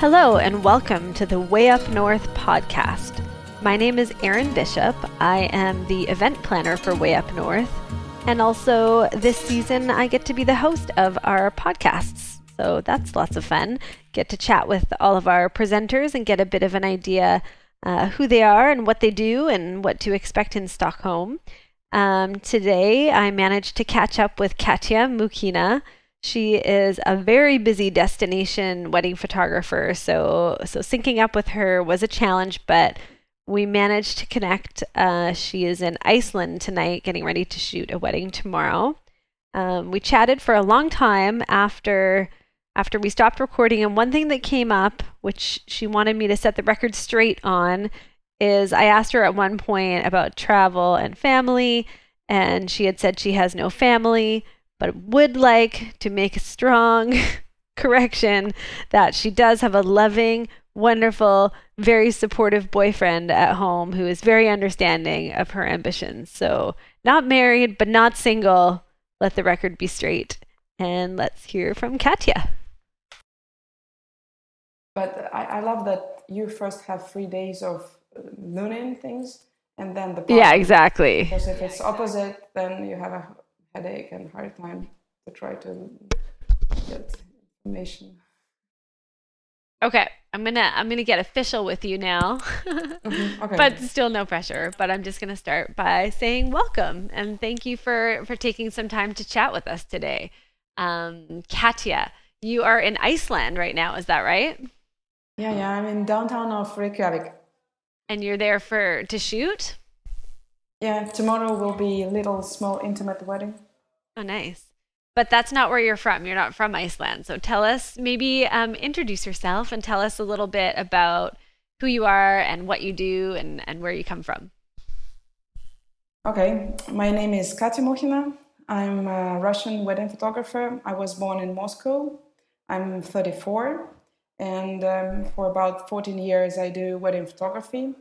Hello, and welcome to the Way Up North podcast. My name is Erin Bishop. I am the event planner for Way Up North. And also, this season, I get to be the host of our podcasts. So that's lots of fun. Get to chat with all of our presenters and get a bit of an idea uh, who they are and what they do and what to expect in Stockholm. Um, today, I managed to catch up with Katja Mukhina. She is a very busy destination wedding photographer, so so syncing up with her was a challenge, but we managed to connect. Uh, she is in Iceland tonight, getting ready to shoot a wedding tomorrow. Um, we chatted for a long time after after we stopped recording, and one thing that came up, which she wanted me to set the record straight on, is I asked her at one point about travel and family, and she had said she has no family, but would like to make a strong correction that she does have a loving, wonderful, very supportive boyfriend at home who is very understanding of her ambitions. So, not married, but not single. Let the record be straight. And let's hear from Katja. But I, I love that you first have three days of uh, nooning things and then the Yeah, exactly. Because if it's opposite, then you have a headache and hard time to try to get information. Okay, I'm gonna I'm gonna get official with you now, Okay. but still no pressure. But I'm just gonna start by saying welcome and thank you for for taking some time to chat with us today. Um, Katja, you are in Iceland right now, is that right? Yeah, yeah, I'm in downtown of Reykjavik. And you're there for to shoot? Yeah, tomorrow will be a little small intimate wedding. Oh, nice. But that's not where you're from. You're not from Iceland. So tell us, maybe um, introduce yourself and tell us a little bit about who you are and what you do and, and where you come from. Okay, my name is Katya Mukhina. I'm a Russian wedding photographer. I was born in Moscow. I'm 34, and um, for about 14 years I do wedding photography.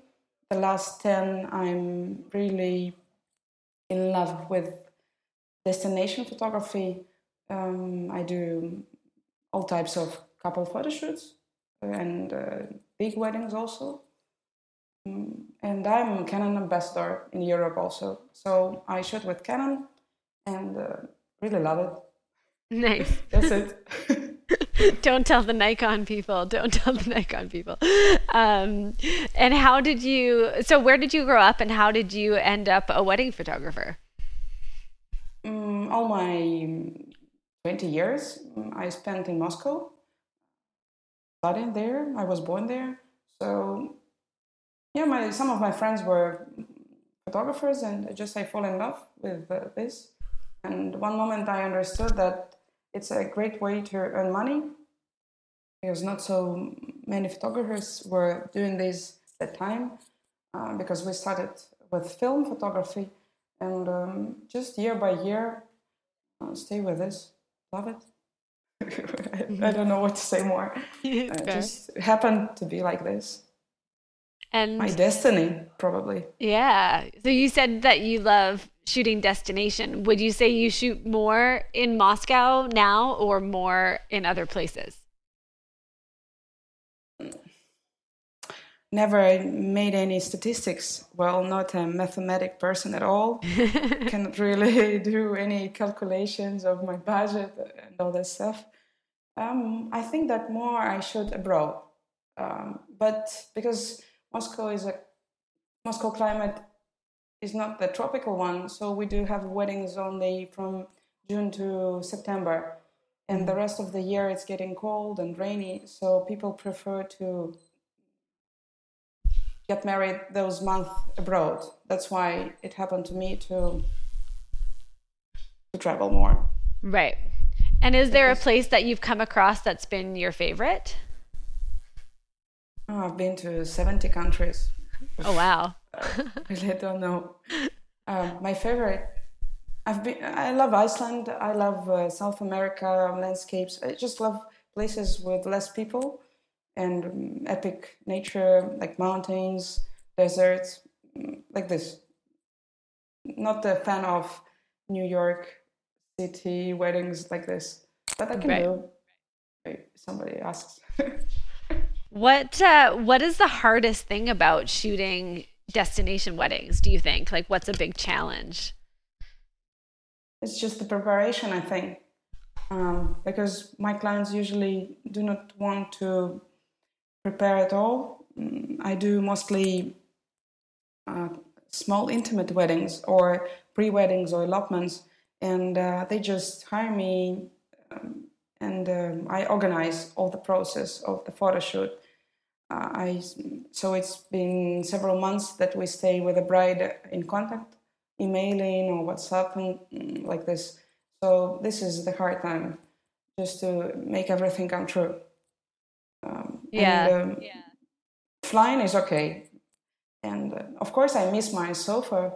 The last 10, I'm really in love with destination photography. Um, I do all types of couple photo shoots and uh, big weddings also. Mm, and I'm Canon ambassador in Europe also. So I shoot with Canon and uh, really love it. Nice. That's it. Don't tell the Nikon people. Don't tell the Nikon people. Um, and how did you? So where did you grow up, and how did you end up a wedding photographer? Mm, all my 20 years mm, I spent in Moscow, studying there. I was born there. So, yeah, my, some of my friends were photographers, and just I fall in love with uh, this. And one moment I understood that it's a great way to earn money. Because not so many photographers were doing this at the time uh, because we started with film photography and um, just year by year uh, stay with this love it. I, I don't know what to say more. It Fair. just happened to be like this. And my destiny probably. Yeah, so you said that you love shooting destination. Would you say you shoot more in Moscow now, or more in other places? never made any statistics well not a mathematic person at all cannot really do any calculations of my budget and all that stuff um, i think that more i shoot abroad um, but because moscow is a moscow climate is not the tropical one so we do have weddings only from june to september and the rest of the year it's getting cold and rainy so people prefer to get married those months abroad. That's why it happened to me to to travel more. Right. And is there a place that you've come across that's been your favorite? Oh, I've been to 70 countries. Oh, wow. I really don't know. Um, my favorite, I've been, I love Iceland. I love uh, South America landscapes. I just love places with less people and um, epic nature, like mountains, deserts, mm, like this. Not a fan of New York city weddings like this, but I can right. do. If somebody asks. what uh, What is the hardest thing about shooting destination weddings? Do you think? Like, what's a big challenge? It's just the preparation, I think, um, because my clients usually do not want to prepare at all. Mm, I do mostly uh, small intimate weddings or pre weddings or elopements and uh, they just hire me um, and um, I organize all the process of the photo shoot. Uh, I so it's been several months that we stay with the bride in contact, emailing or WhatsApp and mm, like this. So this is the hard time, just to make everything come true. Um, yeah. And, um, yeah. Flying is okay, and uh, of course I miss my sofa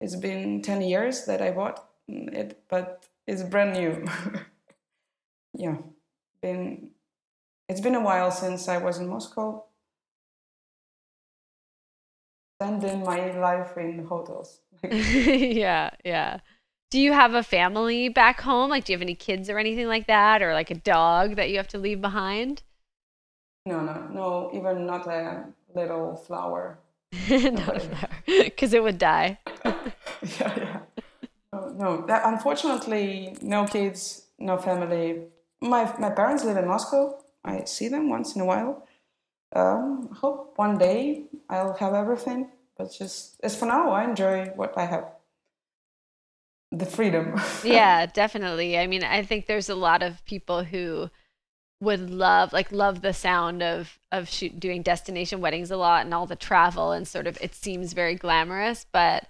it's been 10 years that I bought it, but it's brand new. yeah, been it's been a while since I was in Moscow. Spending my life in hotels. yeah, yeah. Do you have a family back home? Like, do you have any kids or anything like that, or like a dog that you have to leave behind? No, no, no. Even not a little flower. not a flower, because it would die. yeah, yeah. Oh, no, that, unfortunately, no kids, no family. My my parents live in Moscow. I see them once in a while. Um, hope one day I'll have everything, but just as for now, I enjoy what I have. The freedom. yeah, definitely. I mean, I think there's a lot of people who would love like love the sound of of shoot, doing destination weddings a lot and all the travel and sort of it seems very glamorous but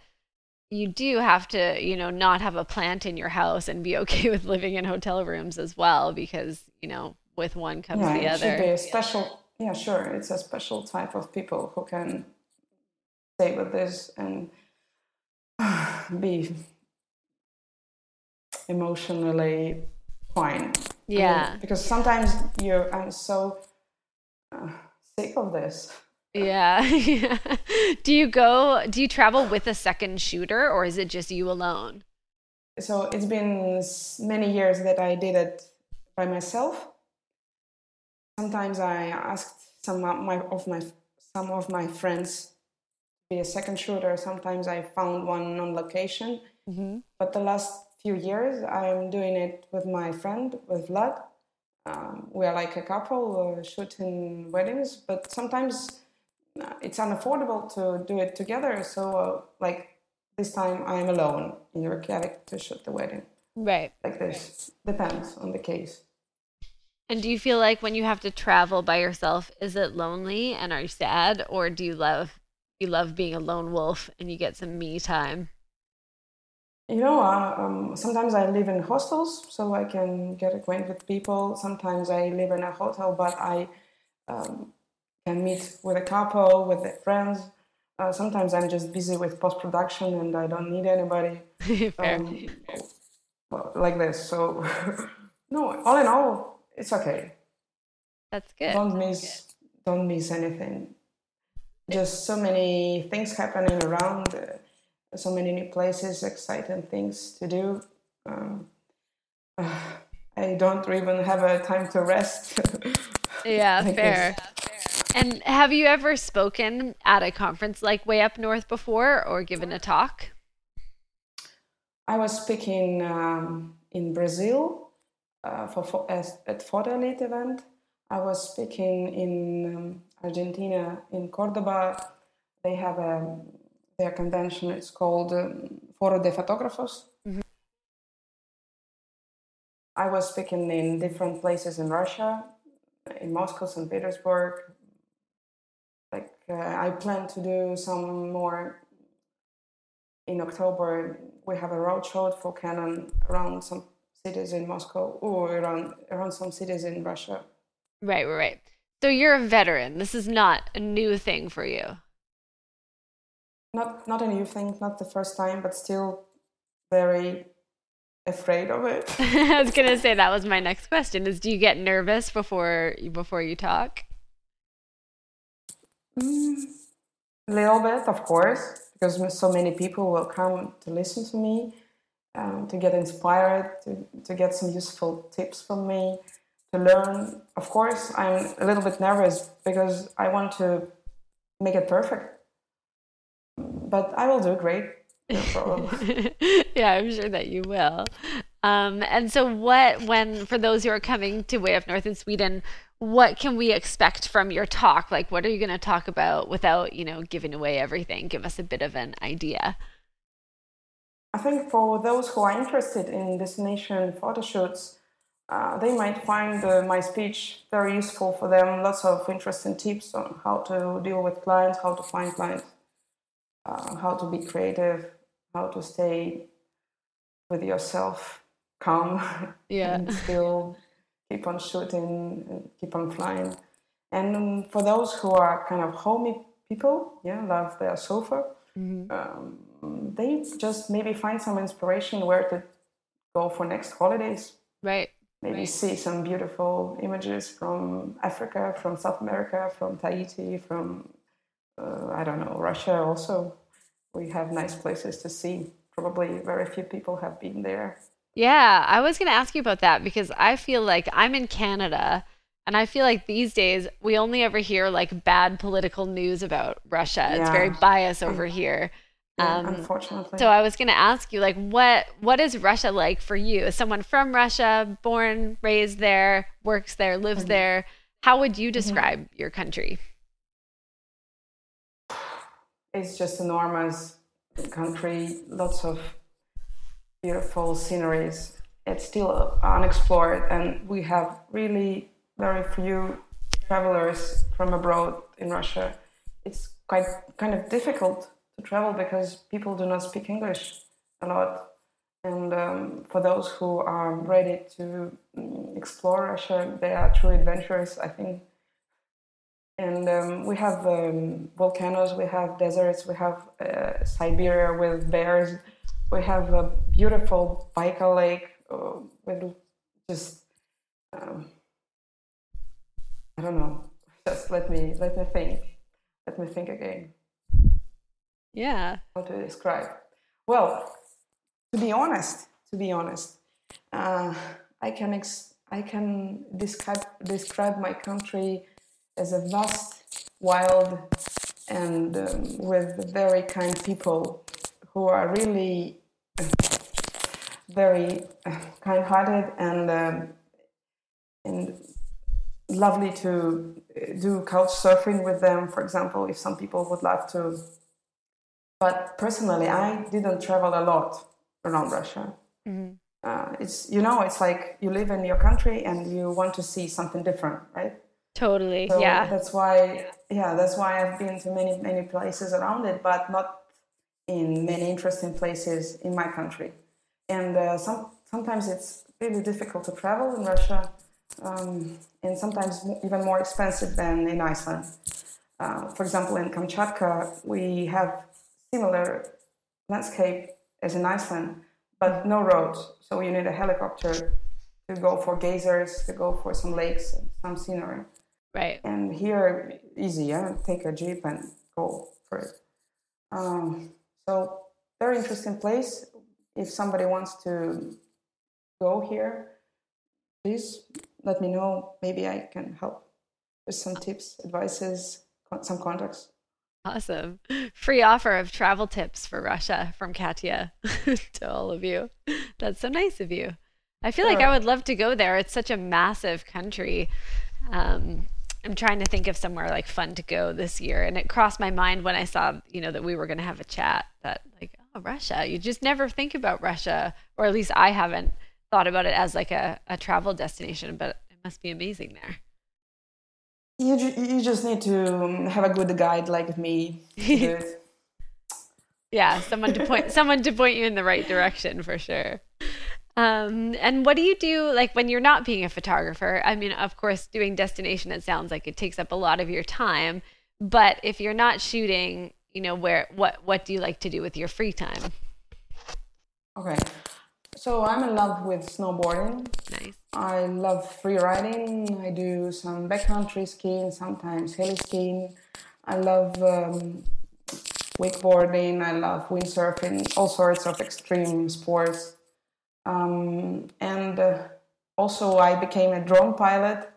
you do have to, you know, not have a plant in your house and be okay with living in hotel rooms as well, because you know, with one comes yeah, the it other. Should be a special, yeah, sure. It's a special type of people who can stay with this and be emotionally fine. Yeah, I mean, because sometimes you're. I'm so uh, sick of this. Yeah. do you go, do you travel with a second shooter or is it just you alone? So it's been many years that I did it by myself. Sometimes I asked some of my, of my some of my friends to be a second shooter. Sometimes I found one on location. Mm-hmm. But the last few years, I'm doing it with my friend, with Vlad. Um, we are like a couple uh, shooting weddings, but sometimes it's unaffordable to do it together. So, uh, like this time, I'm alone in Reykjavik to shoot the wedding. Right. Like this depends on the case. And do you feel like when you have to travel by yourself, is it lonely and are you sad, or do you love you love being a lone wolf and you get some me time? You know, uh, um, sometimes I live in hostels so I can get acquainted with people. Sometimes I live in a hotel, but I um, can meet with a couple, with their friends. Uh, sometimes I'm just busy with post production and I don't need anybody um, like this. So, no, all in all, it's okay. That's good. Don't miss, good. don't miss anything. Just so many things happening around, uh, so many new places, exciting things to do. Um, uh, I don't even have a time to rest. yeah, fair. And have you ever spoken at a conference like Way Up North before or given a talk? I was speaking um, in Brazil uh, for, for at Elite event. I was speaking in um, Argentina, in Cordoba. They have a their convention. It's called um, Foro de Fotógrafos. Mm-hmm. I was speaking in different places in Russia, in Moscow, St. Petersburg, like uh, I plan to do some more in October. We have a roadshow for Canon around some cities in Moscow or around around some cities in Russia. Right, right, right. So you're a veteran. This is not a new thing for you. Not not a new thing, not the first time, but still very afraid of it. I was gonna say that was my next question: is do you get nervous before before you talk? Mm, a little bit, of course, because so many people will come to listen to me, um, to get inspired, to, to get some useful tips from me, to learn. Of course, I'm a little bit nervous because I want to make it perfect. But I will do great. No yeah, I'm sure that you will. Um, and so, what, when, for those who are coming to Way Up North in Sweden, what can we expect from your talk? Like, what are you going to talk about without, you know, giving away everything? Give us a bit of an idea. I think for those who are interested in destination photo shoots, uh, they might find uh, my speech very useful for them. Lots of interesting tips on how to deal with clients, how to find clients, uh, how to be creative, how to stay with yourself calm yeah. and still keep on shooting, keep on flying. And for those who are kind of homey people, yeah, love their sofa, mm-hmm. um, they just maybe find some inspiration where to go for next holidays. Right. Maybe right. see some beautiful images from Africa, from South America, from Tahiti, from uh, I don't know Russia. Also, we have nice places to see. Probably very few people have been there. Yeah, I was going to ask you about that because I feel like I'm in Canada and I feel like these days we only ever hear like bad political news about Russia. Yeah. It's very biased over here. Yeah, um, unfortunately. So I was going to ask you like what what is Russia like for you? As someone from Russia, born, raised there, works there, lives mm-hmm. there, how would you mm-hmm. describe mm-hmm. your country? It's just enormous country, lots of beautiful sceneries. It's still unexplored, and we have really very few travelers from abroad in Russia. It's quite kind of difficult travel because people do not speak English a lot. And um, for those who are ready to mm, explore Russia, they are true adventurers, I think. And um, we have um, volcanoes, we have deserts, we have uh, Siberia with bears we have a beautiful Baikal Lake uh, with just um, I don't know. Just let me let me think. Let me think again. Yeah. How to describe? Well, to be honest, to be honest, uh, I can ex- I can describe describe my country as a vast, wild, and um, with very kind people who are really very uh, kind-hearted and um, and lovely to do couch surfing with them, for example, if some people would love to. But personally, I didn't travel a lot around Russia. Mm-hmm. Uh, it's you know, it's like you live in your country and you want to see something different, right? Totally. So yeah. That's why. Yeah, that's why I've been to many many places around it, but not in many interesting places in my country. And uh, some, sometimes it's really difficult to travel in Russia, um, and sometimes even more expensive than in Iceland. Uh, for example, in Kamchatka, we have similar landscape as in Iceland, but no roads. So you need a helicopter to go for geysers, to go for some lakes, some scenery. Right. And here, easy, yeah? Take a jeep and go for it. Um, so very interesting place. If somebody wants to go here, please let me know. Maybe I can help with some tips, advices, some contacts. Awesome. Free offer of travel tips for Russia from Katya to all of you. That's so nice of you. I feel sure. like I would love to go there. It's such a massive country. Um, I'm trying to think of somewhere like fun to go this year. And it crossed my mind when I saw, you know, that we were going to have a chat that like, oh, Russia, you just never think about Russia, or at least I haven't thought about it as like a, a travel destination, but it must be amazing there. You you just need to have a good guide like me to do it. yeah, someone to point someone to point you in the right direction for sure. Um, and what do you do like when you're not being a photographer? I mean, of course, doing destination it sounds like it takes up a lot of your time, but if you're not shooting, you know, where what what do you like to do with your free time? Okay. So I'm in love with snowboarding. Nice. I love free riding. I do some backcountry skiing, sometimes heli skiing. I love um, wakeboarding. I love windsurfing, all sorts of extreme sports. Um, and uh, also, I became a drone pilot.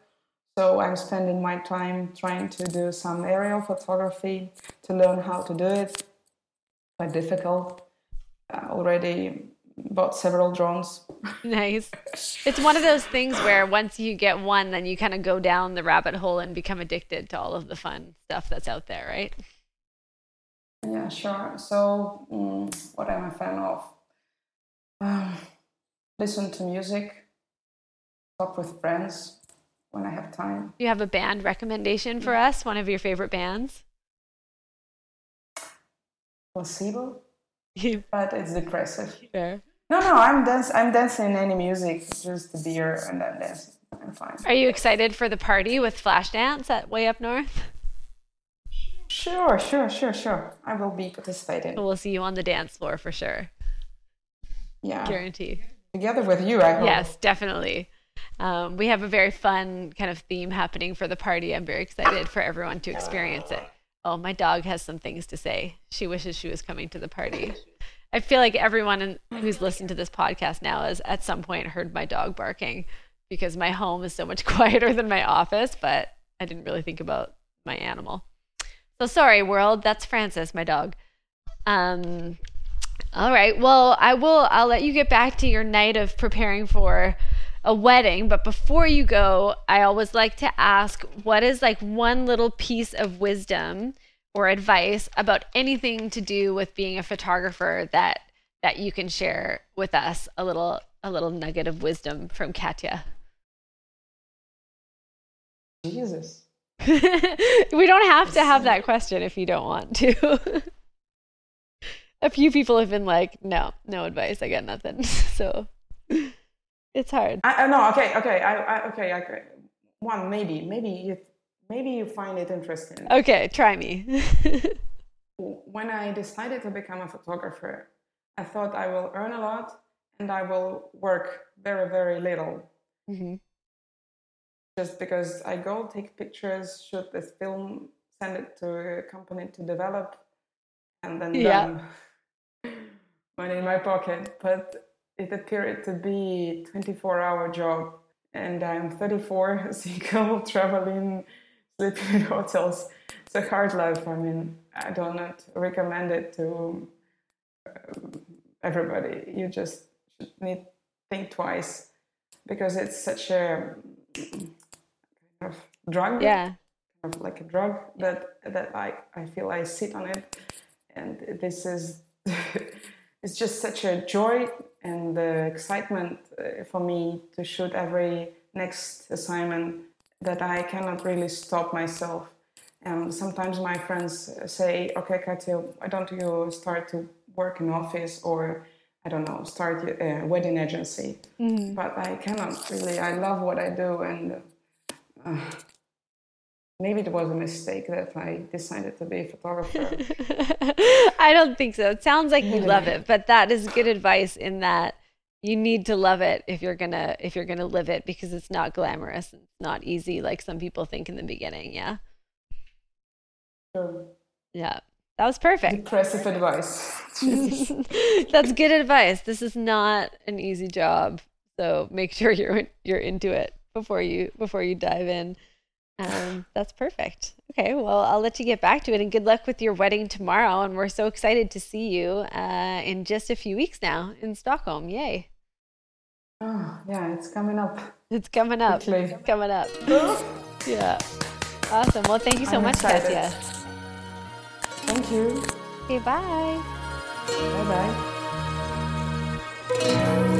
So I'm spending my time trying to do some aerial photography to learn how to do it. Quite difficult. Uh, already bought several drones. Nice. It's one of those things where once you get one, then you kind of go down the rabbit hole and become addicted to all of the fun stuff that's out there, right? Yeah, sure. So, um, what am I a fan of? Um, listen to music, talk with friends when I have time. Do you have a band recommendation for us? One of your favorite bands? Placebo, but it's depressive. Fair. No, no, I'm dance. I'm dancing any music, just the beer and I'm dancing. I'm fine. Are you excited for the party with Flashdance at Way Up North? Sure, sure, sure, sure. I will be participating. We'll see you on the dance floor for sure. Yeah, Guarantee. together with you. I hope. Yes, definitely. Um, we have a very fun kind of theme happening for the party. I'm very excited for everyone to experience it. Oh, my dog has some things to say. She wishes she was coming to the party. I feel like everyone who's listened to this podcast now has at some point heard my dog barking because my home is so much quieter than my office, but I didn't really think about my animal. So sorry, world. That's Francis, my dog. Um, all right. Well, I will. I'll let you get back to your night of preparing for a wedding. But before you go, I always like to ask, what is like one little piece of wisdom or advice about anything to do with being a photographer that that you can share with us? A little a little nugget of wisdom from Katya. Jesus. we don't have to have that question if you don't want to. a few people have been like, no, no advice. I got nothing. So it's hard. I, I no. Okay, okay. I, I okay. Okay. One maybe, maybe you, maybe you find it interesting. Okay, try me. When I decided to become a photographer, I thought I will earn a lot and I will work very, very little. Mm-hmm. Just because I go take pictures, shoot this film, send it to a company to develop, and then Yeah. money in my pocket. But it appeared to be 24 hour job and I'm 34, single, traveling, sleeping in hotels. It's a hard life. I mean, I do not recommend it to um, everybody. You just should need think twice because it's such a kind of drug Yeah. of like a drug that that I, I feel I sit on it and this is it's just such a joy and uh, excitement uh, for me to shoot every next assignment that I cannot really stop myself. And sometimes my friends say, "Okay, Katya, why don't you start to work in office or I don't know, start a wedding agency?" But I cannot really. I love what I do, and uh, maybe it was a mistake that I decided to be a photographer. I don't think so. It sounds like you love it, but that is good advice in that you need to love it if you're gonna if you're gonna live it because it's not glamorous. It's not easy like some people think in the beginning. Yeah. so, Yeah. That was perfect. depressive advice. That's good advice. This is not an easy job, so make sure you're you're into it before you before you dive in. Um, that's perfect. Okay, well, I'll let you get back to it, and good luck with your wedding tomorrow. And we're so excited to see you uh, in just a few weeks now in Stockholm. Yay! oh, yeah, it's coming up. It's coming up. Quickly. It's coming up. Yeah. Awesome. Well, thank you so I'm much, excited. Katya. Thank you. Okay, bye. Bye bye.